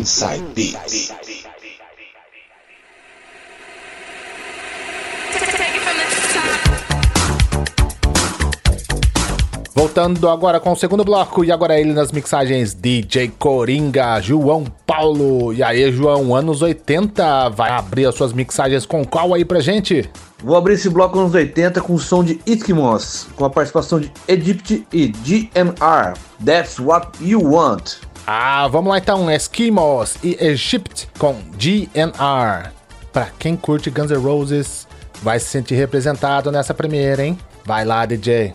Inside Beats. Voltando agora com o segundo bloco, e agora ele nas mixagens DJ Coringa, João Paulo. E aí, João, anos 80, vai abrir as suas mixagens com qual aí pra gente? Vou abrir esse bloco anos 80 com o som de Eskimos, com a participação de Egypt e GMR. That's What You Want. Ah, vamos lá então, Eskimos e Egypt com GNR. Pra quem curte Guns N' Roses, vai se sentir representado nessa primeira, hein? Vai lá, DJ.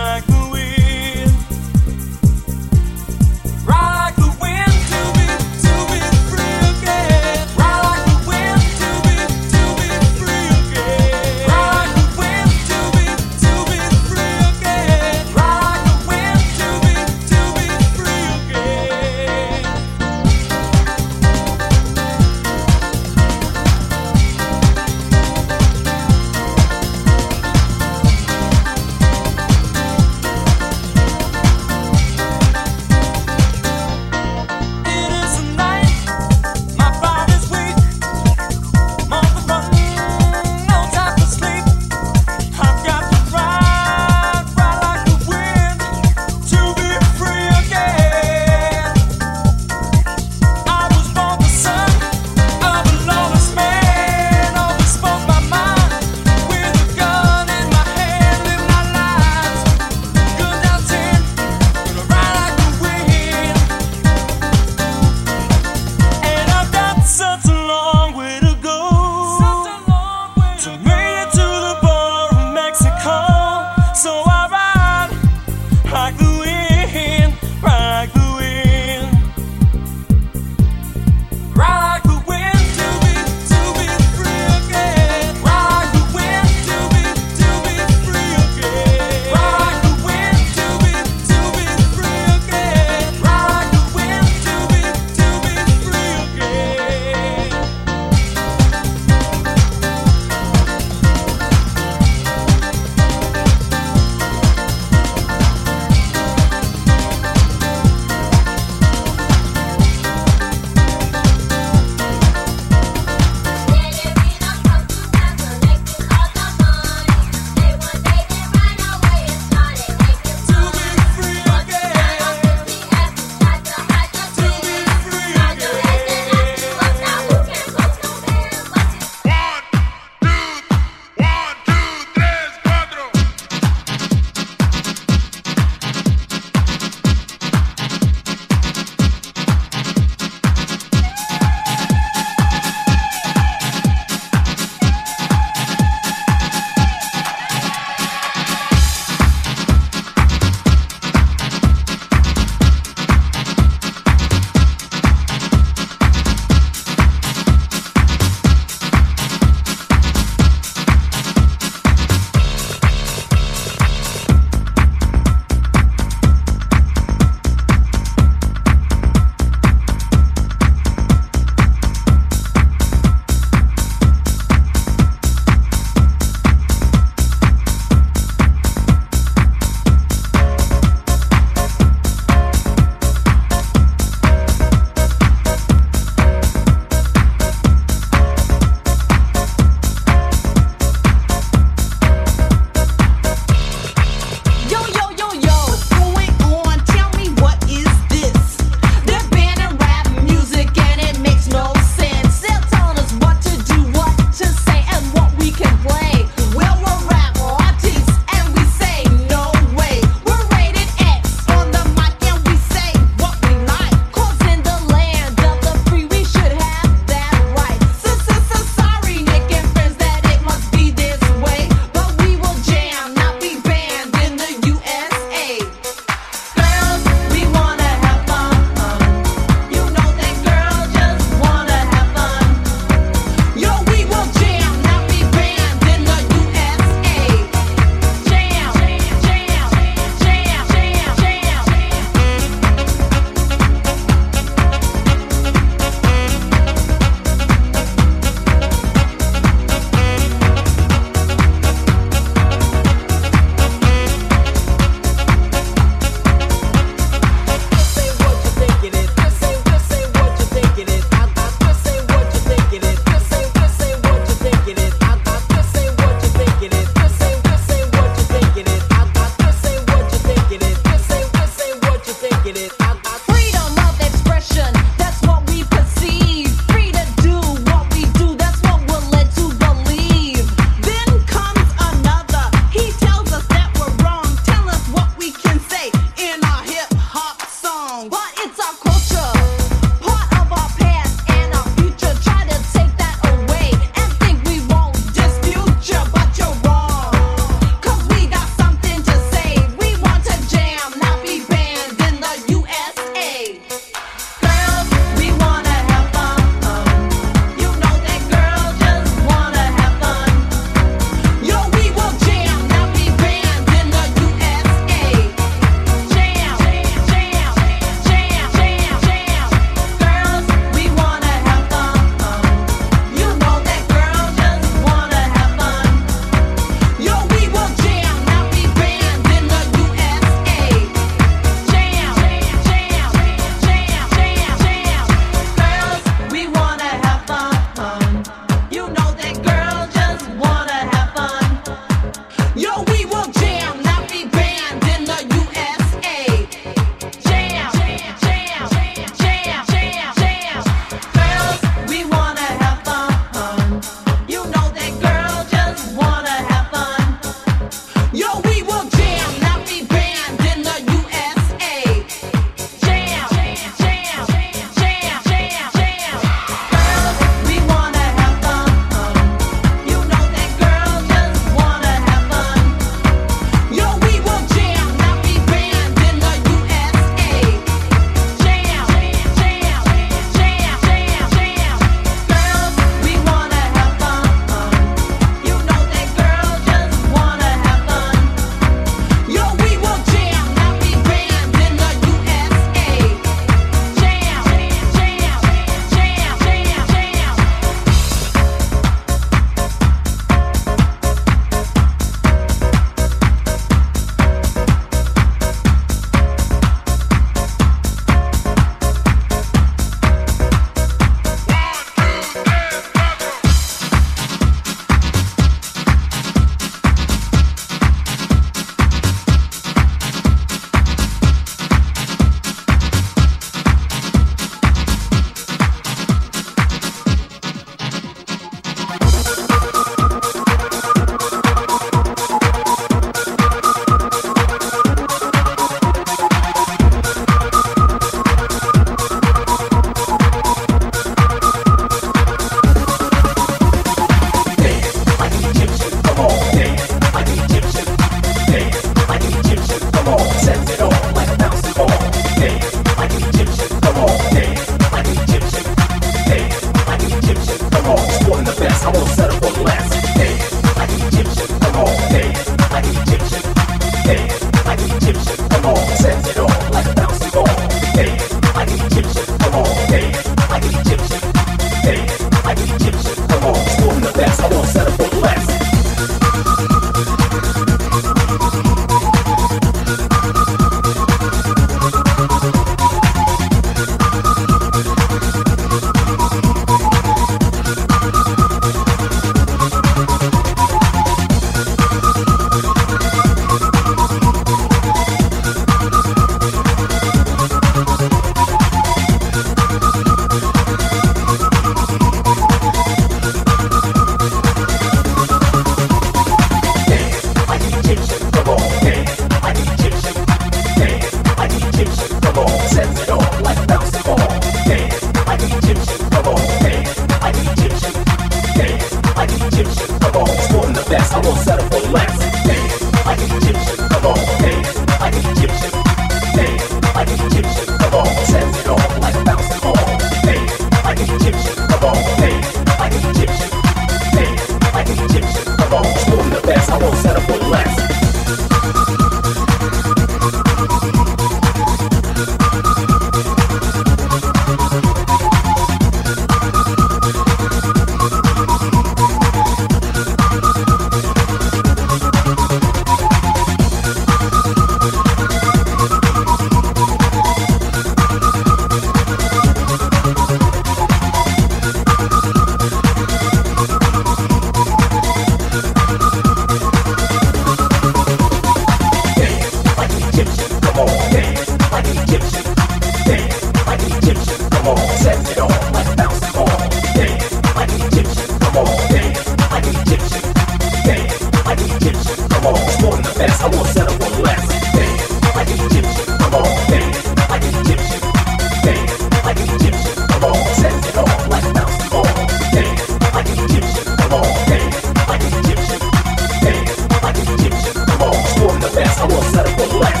I won't settle for less.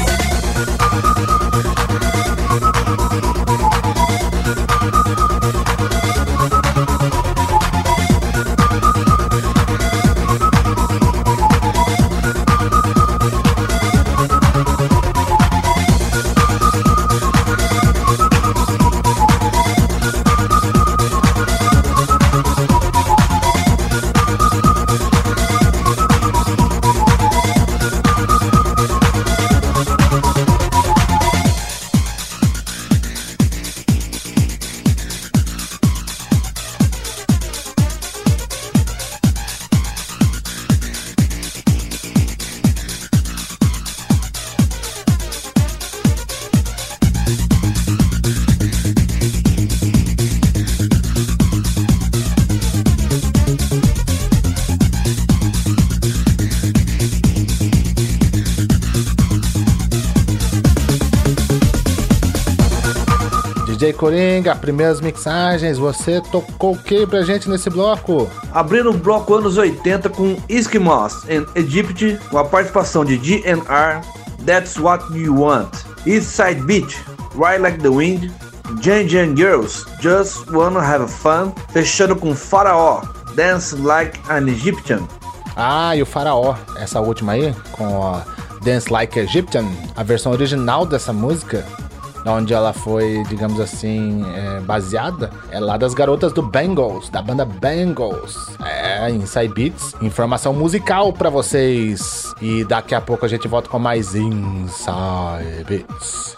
Coringa, primeiras mixagens, você tocou o que pra gente nesse bloco? Abrindo o bloco anos 80 com Eskimos and Egypt, com a participação de GNR, That's What You Want, East Side Beach, Ride Like the Wind, Jan Jan Girls, Just Wanna Have Fun, fechando com Faraó, Dance Like an Egyptian. Ah, e o Faraó, essa última aí, com a Dance Like Egyptian, a versão original dessa música, onde ela foi, digamos assim, é, baseada, é lá das garotas do Bangles, da banda Bangles. É, Inside Beats, informação musical pra vocês. E daqui a pouco a gente volta com mais Inside Beats.